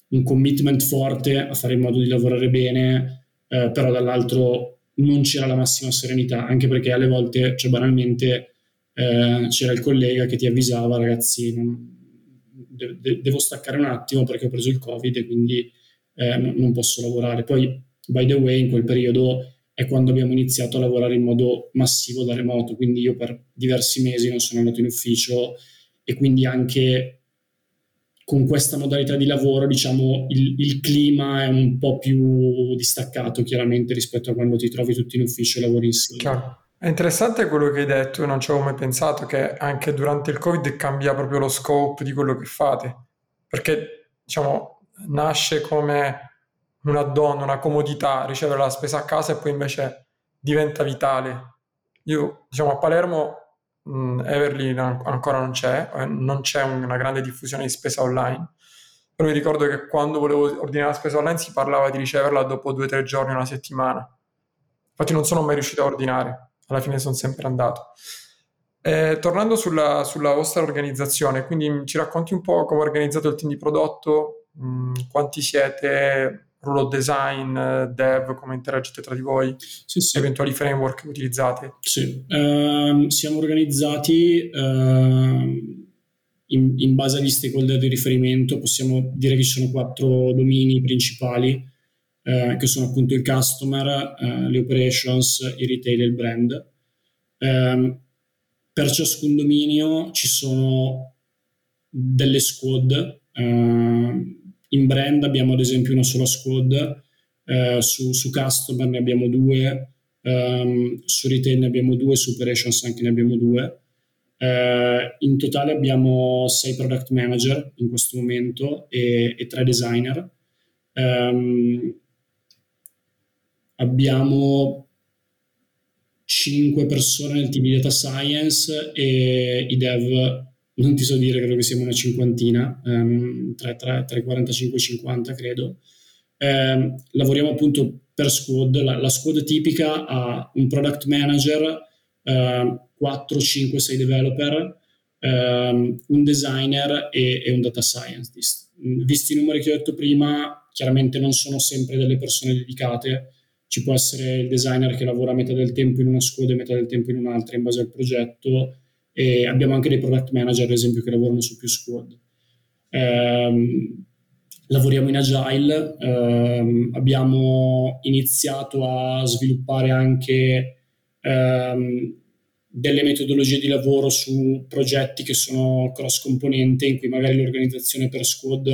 un commitment forte a fare in modo di lavorare bene, eh, però dall'altro non c'era la massima serenità, anche perché alle volte, cioè banalmente, eh, c'era il collega che ti avvisava, ragazzi, de- de- devo staccare un attimo perché ho preso il Covid e quindi eh, non posso lavorare. Poi, by the way, in quel periodo è quando abbiamo iniziato a lavorare in modo massivo da remoto, quindi io per diversi mesi non sono andato in ufficio e quindi anche con questa modalità di lavoro, diciamo, il, il, clima è un po' più distaccato chiaramente rispetto a quando ti trovi tutti in ufficio e lavori insieme. Chiaro. È interessante quello che hai detto, non ci avevo mai pensato che anche durante il Covid cambia proprio lo scope di quello che fate, perché diciamo nasce come una donna, una comodità, ricevere la spesa a casa e poi invece diventa vitale. Io diciamo a Palermo mh, Everly ancora non c'è, eh, non c'è una grande diffusione di spesa online. Però mi ricordo che quando volevo ordinare la spesa online si parlava di riceverla dopo due o tre giorni, una settimana. Infatti non sono mai riuscito a ordinare, alla fine sono sempre andato. Eh, tornando sulla, sulla, vostra organizzazione, quindi ci racconti un po' come è organizzato il team di prodotto, mh, quanti siete, ruolo design, dev, come interagite tra di voi, sì, sì. eventuali framework che utilizzate? Sì, uh, siamo organizzati uh, in, in, base agli stakeholder di riferimento, possiamo dire che ci sono quattro domini principali, uh, che sono appunto il customer, eh, le operations, il retail e il brand. Ehm, per ciascun dominio ci sono delle squad in brand abbiamo ad esempio una sola squad, eh, su, su, customer ne abbiamo due, um, su retail ne abbiamo due, su operations anche ne abbiamo due. Uh, in totale abbiamo sei product manager in questo momento e, e tre designer. Um, abbiamo cinque persone nel team di data science e i dev non ti so dire, credo che siamo una cinquantina, um, tra, tra, tra, i 45 e i 50 credo. Eh, lavoriamo appunto per squad, la, la, squad tipica ha un product manager, eh, 4, 5, 6 developer, eh, un designer e, e, un data scientist. Visti i numeri che ho detto prima, chiaramente non sono sempre delle persone dedicate, ci può essere il designer che lavora metà del tempo in una squad e metà del tempo in un'altra in base al progetto, e abbiamo anche dei product manager, ad esempio, che lavorano su più squad. Um, lavoriamo in agile, um, abbiamo iniziato a sviluppare anche um, delle metodologie di lavoro su progetti che sono cross componente, in cui magari l'organizzazione per squad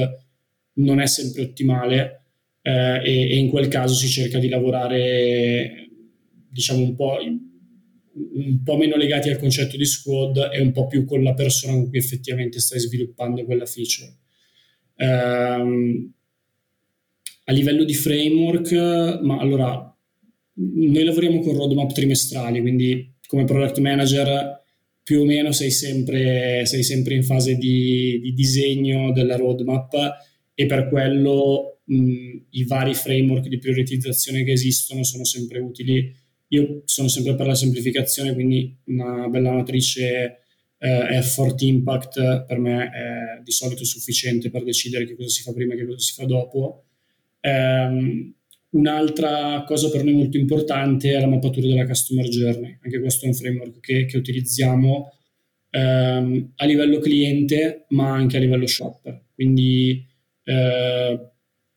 non è sempre ottimale eh, e, e, in quel caso si cerca di lavorare diciamo un po' un po' meno legati al concetto di squad e un po' più con la persona con cui effettivamente stai sviluppando quella feature. Um, a livello di framework, ma allora noi lavoriamo con roadmap trimestrali, quindi come product manager più o meno sei sempre, sei sempre in fase di, di, disegno della roadmap e per quello mh, i vari framework di prioritizzazione che esistono sono sempre utili io sono sempre per la semplificazione, quindi una bella matrice eh, effort impact per me è di solito sufficiente per decidere che cosa si fa prima e che cosa si fa dopo. Um, un'altra cosa per noi molto importante è la mappatura della customer journey. Anche questo è un framework che, che utilizziamo um, a livello cliente, ma anche a livello shopper. Quindi uh,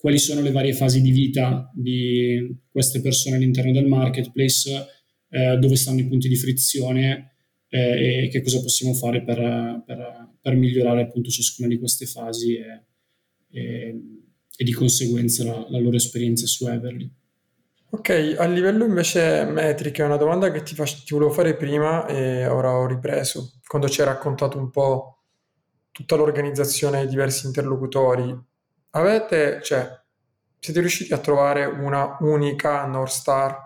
quali sono le varie fasi di vita di queste persone all'interno del marketplace, eh, dove stanno i punti di frizione eh, e che cosa possiamo fare per, per, per, migliorare appunto ciascuna di queste fasi e, e, e di conseguenza la, la, loro esperienza su Everly. Ok, a livello invece metriche, una domanda che ti, faccio, ti volevo fare prima e ora ho ripreso, quando ci hai raccontato un po' tutta l'organizzazione e i diversi interlocutori, avete, cioè, siete riusciti a trovare una unica North Star,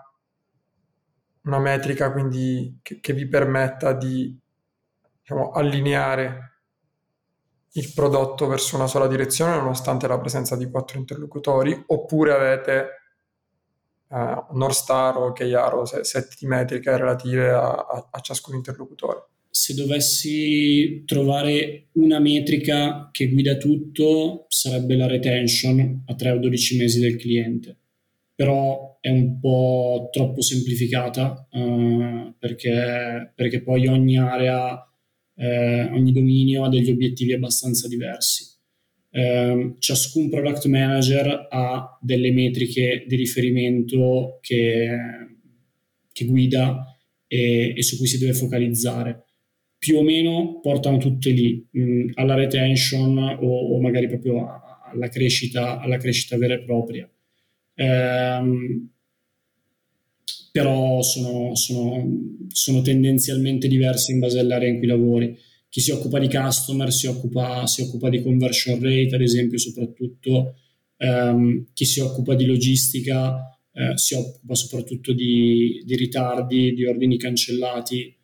una metrica quindi che, che vi permetta di diciamo, allineare il prodotto verso una sola direzione nonostante la presenza di quattro interlocutori, oppure avete uh, North Star o KR o set di metriche relative a, a, a ciascun interlocutore? Se dovessi trovare una metrica che guida tutto, sarebbe la retention a 3 o 12 mesi del cliente. però è un po' troppo semplificata uh, perché, perché, poi ogni area, eh, ogni dominio ha degli obiettivi abbastanza diversi. Eh, ciascun product manager ha delle metriche di riferimento che, che guida e, e, su cui si deve focalizzare. Più o meno portano tutte lì, mh, alla retention o, o magari proprio alla, crescita, alla crescita vera e propria. Eh, però sono, sono, sono tendenzialmente diversi in base all'area in cui lavori chi si occupa di customer si occupa, si occupa di conversion rate, ad esempio, soprattutto um, chi si occupa di logistica eh, si occupa soprattutto di, di, ritardi, di ordini cancellati.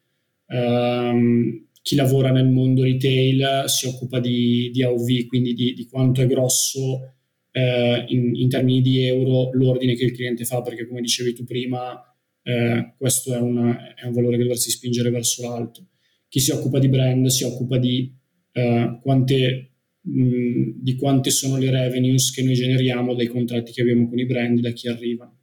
Um, chi lavora nel mondo retail si occupa di, di AOV, quindi di, di, quanto è grosso eh, in, in, termini di euro l'ordine che il cliente fa, perché come dicevi tu prima, eh, questo è, una, è un valore che dovresti spingere verso l'alto chi si occupa di brand si occupa di, uh, quante, mh, di quante sono le revenues che noi generiamo dai contratti che abbiamo con i brand da chi arrivano.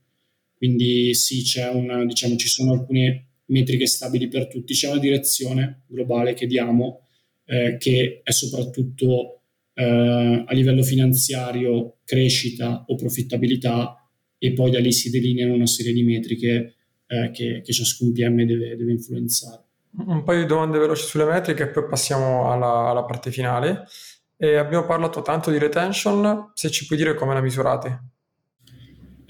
Quindi sì, una, diciamo, ci sono alcune metriche stabili per tutti, c'è una direzione globale che diamo eh, che è soprattutto eh, a livello finanziario crescita o profittabilità e poi da lì si delineano una serie di metriche eh, che, che, ciascun PM deve, deve influenzare un paio di domande veloci sulle metriche e poi passiamo alla, alla parte finale. E abbiamo parlato tanto di retention, se ci puoi dire come la misurate?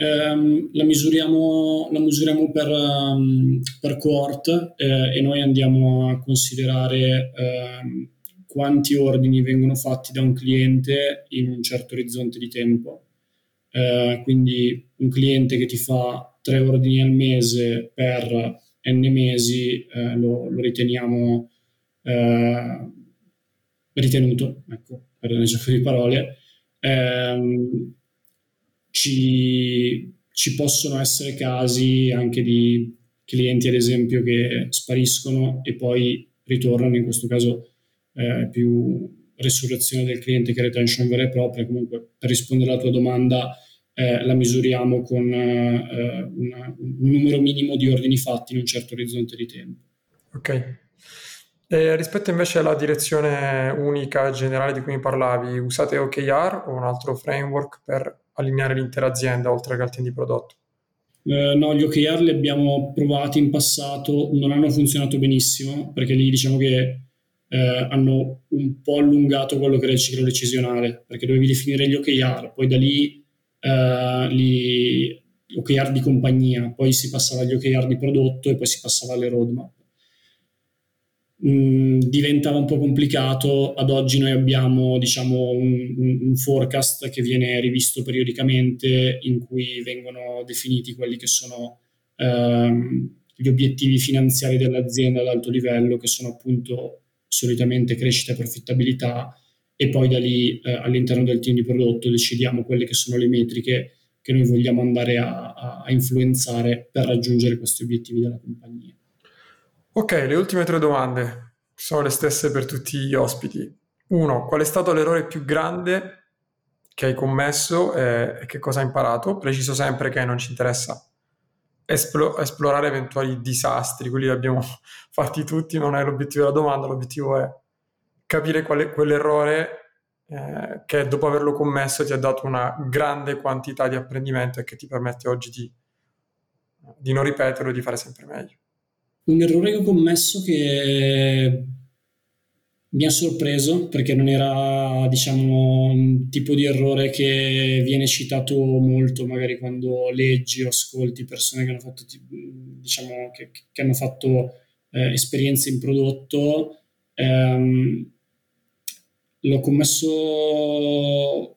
Um, la, misuriamo, la misuriamo per, um, per cohort eh, e noi andiamo a considerare um, quanti ordini vengono fatti da un cliente in un certo orizzonte di tempo. Uh, quindi un cliente che ti fa tre ordini al mese per n mesi eh, lo, lo, riteniamo eh, ritenuto, ecco, per il gioco di parole, ehm, ci, ci, possono essere casi anche di clienti, ad esempio, che spariscono e poi ritornano, in questo caso eh, più resurrezione del cliente che retention vera e propria. Comunque, per rispondere alla tua domanda, eh, la misuriamo con eh, una, un numero minimo di ordini fatti in un certo orizzonte di tempo. Ok. E rispetto invece alla direzione unica generale di cui mi parlavi, usate OKR o un altro framework per allineare l'intera azienda oltre che al team di prodotto? Eh, no, gli OKR li abbiamo provati in passato, non hanno funzionato benissimo perché lì diciamo che eh, hanno un po' allungato quello che era il ciclo decisionale perché dovevi definire gli OKR, poi da lì uh, gli OKR di compagnia, poi si passava agli OKR di prodotto e poi si passava alle roadmap. Mm, diventava un po' complicato, ad oggi noi abbiamo diciamo, un, un, forecast che viene rivisto periodicamente in cui vengono definiti quelli che sono ehm, gli obiettivi finanziari dell'azienda ad alto livello, che sono appunto solitamente crescita e profittabilità, e poi da lì eh, all'interno del team di prodotto decidiamo quelle che sono le metriche che noi vogliamo andare a, a, a influenzare per raggiungere questi obiettivi della compagnia. Ok, le ultime tre domande sono le stesse per tutti gli ospiti. Uno, qual è stato l'errore più grande che hai commesso e, e che cosa hai imparato? Preciso sempre che non ci interessa esplo- esplorare eventuali disastri, quelli li abbiamo fatti tutti, non è l'obiettivo della domanda, l'obiettivo è capire qual è quell'errore eh, che dopo averlo commesso ti ha dato una grande quantità di apprendimento e che ti permette oggi di, di non ripeterlo e di fare sempre meglio. Un errore che ho commesso che mi ha sorpreso perché non era diciamo un tipo di errore che viene citato molto magari quando leggi o ascolti persone che hanno fatto diciamo che, che hanno fatto eh, esperienze in prodotto ehm, l'ho commesso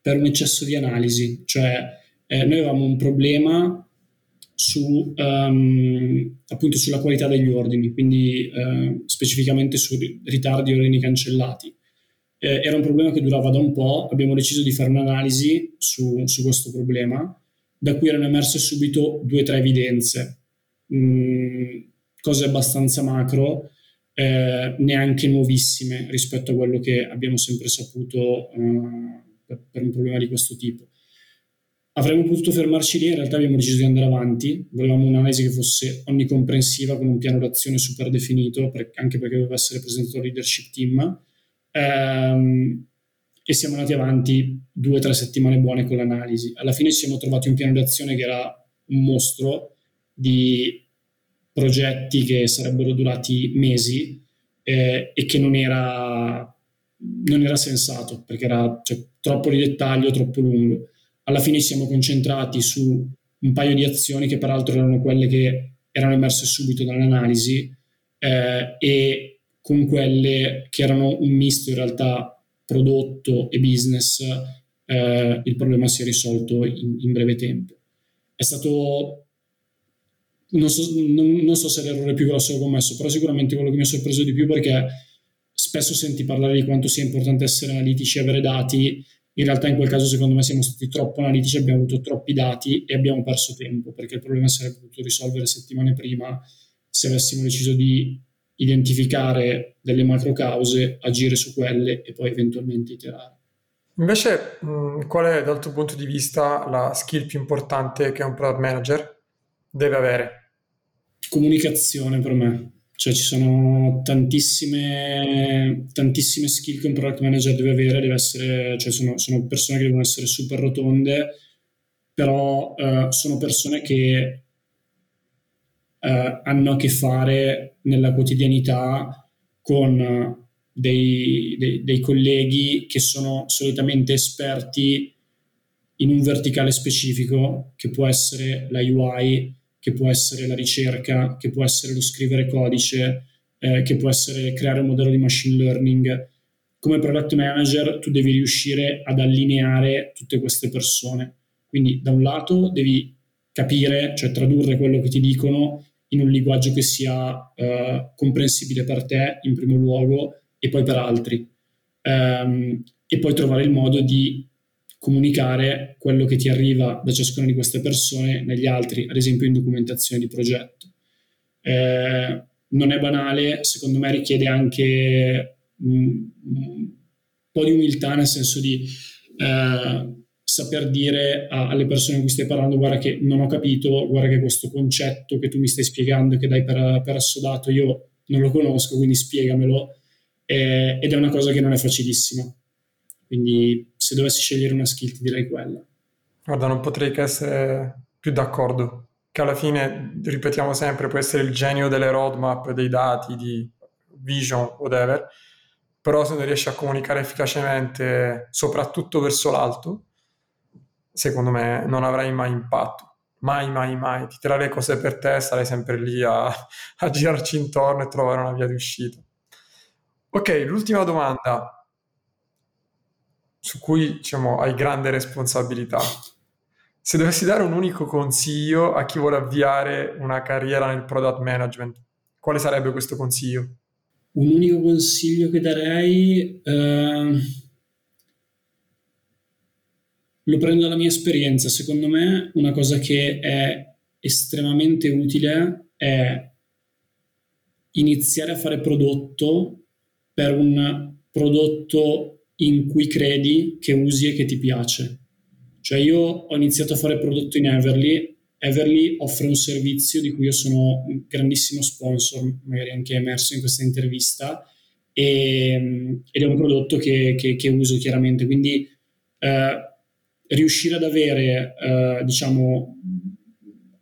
per un eccesso di analisi, cioè eh, noi avevamo un problema su, um, appunto sulla qualità degli ordini, quindi uh, specificamente su ritardi e ordini cancellati. Eh, era un problema che durava da un po', abbiamo deciso di fare un'analisi su, su questo problema, da cui erano emerse subito due o tre evidenze, mm, cose abbastanza macro, eh, neanche nuovissime rispetto a quello che abbiamo sempre saputo eh, per, per, un problema di questo tipo. Avremmo potuto fermarci lì, in realtà abbiamo deciso di andare avanti, volevamo un'analisi che fosse onnicomprensiva con un piano d'azione super definito, per, anche perché doveva essere presentato al leadership team, ehm, e siamo andati avanti due o tre settimane buone con l'analisi. Alla fine ci siamo trovati un piano d'azione che era un mostro di progetti che sarebbero durati mesi eh, e che non era, non era sensato, perché era cioè, troppo di dettaglio, troppo lungo alla fine siamo concentrati su un paio di azioni che peraltro erano quelle che erano emerse subito dall'analisi eh, e con quelle che erano un misto in realtà prodotto e business, eh, il problema si è risolto in, in breve tempo. È stato, non so, non, non so se l'errore più grosso che ho commesso, però sicuramente quello che mi ha sorpreso di più perché spesso senti parlare di quanto sia importante essere analitici e avere dati in realtà in quel caso secondo me siamo stati troppo analitici, abbiamo avuto troppi dati e abbiamo perso tempo perché il problema sarebbe potuto risolvere settimane prima se avessimo deciso di identificare delle macro cause, agire su quelle e poi eventualmente iterare. Invece, qual è dal tuo punto di vista la skill più importante che un product manager deve avere? Comunicazione per me. Cioè ci sono tantissime, tantissime skill che un product manager deve avere, deve essere, cioè sono, sono persone che devono essere super rotonde, però uh, sono persone che uh, hanno a che fare nella quotidianità con dei, dei, dei colleghi che sono solitamente esperti in un verticale specifico, che può essere la UI, che può essere la ricerca, che può essere lo scrivere codice, eh, che può essere creare un modello di machine learning. Come product manager tu devi riuscire ad allineare tutte queste persone. Quindi da un lato devi capire, cioè tradurre quello che ti dicono in un linguaggio che sia eh, comprensibile per te in primo luogo e poi per altri. Um, e poi trovare il modo di comunicare quello che ti arriva da ciascuna di queste persone negli altri, ad esempio in documentazione di progetto. Eh, non è banale, secondo me richiede anche un, un po' di umiltà, nel senso di eh, saper dire a, alle persone con cui stai parlando guarda che non ho capito, guarda che questo concetto che tu mi stai spiegando, che dai per, per assodato, io non lo conosco, quindi spiegamelo. Eh, ed è una cosa che non è facilissima. Quindi se dovessi scegliere una skill ti direi quella. Guarda, non potrei che essere più d'accordo, che alla fine, ripetiamo sempre, può essere il genio delle roadmap, dei dati, di vision, whatever, però se non riesci a comunicare efficacemente, soprattutto verso l'alto, secondo me non avrai mai impatto. Mai, mai, mai. Ti tirerai le cose per te, sarai sempre lì a, a girarci intorno e trovare una via di uscita. Ok, l'ultima domanda su cui diciamo, hai grande responsabilità. Se dovessi dare un unico consiglio a chi vuole avviare una carriera nel product management, quale sarebbe questo consiglio? Un unico consiglio che darei eh, lo prendo dalla mia esperienza. Secondo me una cosa che è estremamente utile è iniziare a fare prodotto per un prodotto in cui credi, che usi e che ti piace. Cioè io ho iniziato a fare prodotto in Everly, Everly offre un servizio di cui io sono un grandissimo sponsor, magari anche emerso in questa intervista, e, ed è un prodotto che, che, che uso chiaramente. Quindi eh, riuscire ad avere, eh, diciamo,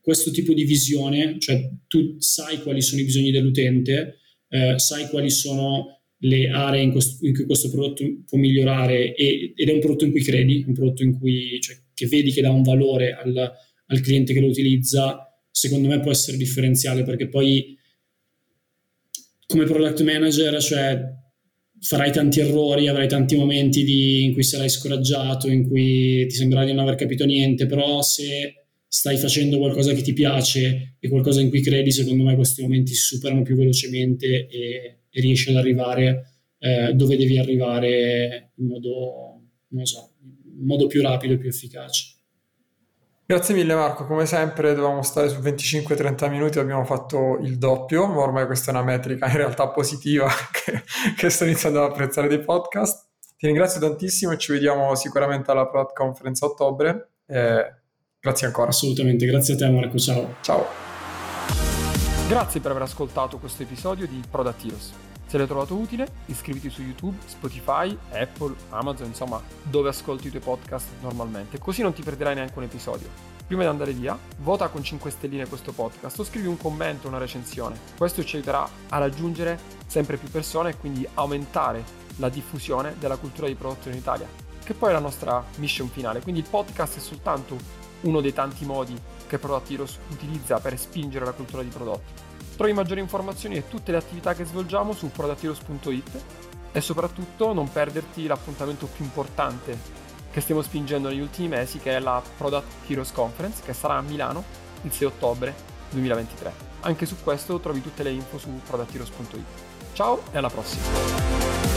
questo tipo di visione, cioè tu sai quali sono i bisogni dell'utente, eh, sai quali sono le aree in, questo, in, cui questo prodotto può migliorare e, ed è un prodotto in cui credi, un prodotto in cui, cioè, che vedi che dà un valore al, al cliente che lo utilizza, secondo me può essere differenziale perché poi come product manager, cioè farai tanti errori, avrai tanti momenti di, in cui sarai scoraggiato, in cui ti sembrerà di non aver capito niente, però se stai facendo qualcosa che ti piace e qualcosa in cui credi, secondo me questi momenti superano più velocemente e, e riesci ad arrivare eh, dove devi arrivare in modo, non so, in modo più rapido e più efficace. Grazie mille Marco, come sempre dovevamo stare su 25-30 minuti, abbiamo fatto il doppio, ma ormai questa è una metrica in realtà positiva che, che sto iniziando ad apprezzare dei podcast. Ti ringrazio tantissimo e ci vediamo sicuramente alla Prod Conference a ottobre. Eh, Grazie ancora. Assolutamente, grazie a te Marco, ciao. Ciao. Grazie per aver ascoltato questo episodio di Product Heroes. Se l'hai trovato utile, iscriviti su YouTube, Spotify, Apple, Amazon, insomma, dove ascolti i tuoi podcast normalmente, così non ti perderai neanche un episodio. Prima di andare via, vota con 5 stelline questo podcast o scrivi un commento, una recensione. Questo ci aiuterà a raggiungere sempre più persone e quindi aumentare la diffusione della cultura di prodotto in Italia, che poi è la nostra mission finale. Quindi il podcast è soltanto uno dei tanti modi che Product Heroes utilizza per spingere la cultura di prodotti. Trovi maggiori informazioni e tutte le attività che svolgiamo su productheroes.it e soprattutto non perderti l'appuntamento più importante che stiamo spingendo negli ultimi mesi che è la Product Heroes Conference che sarà a Milano il 6 ottobre 2023. Anche su questo trovi tutte le info su productheroes.it. Ciao e alla prossima!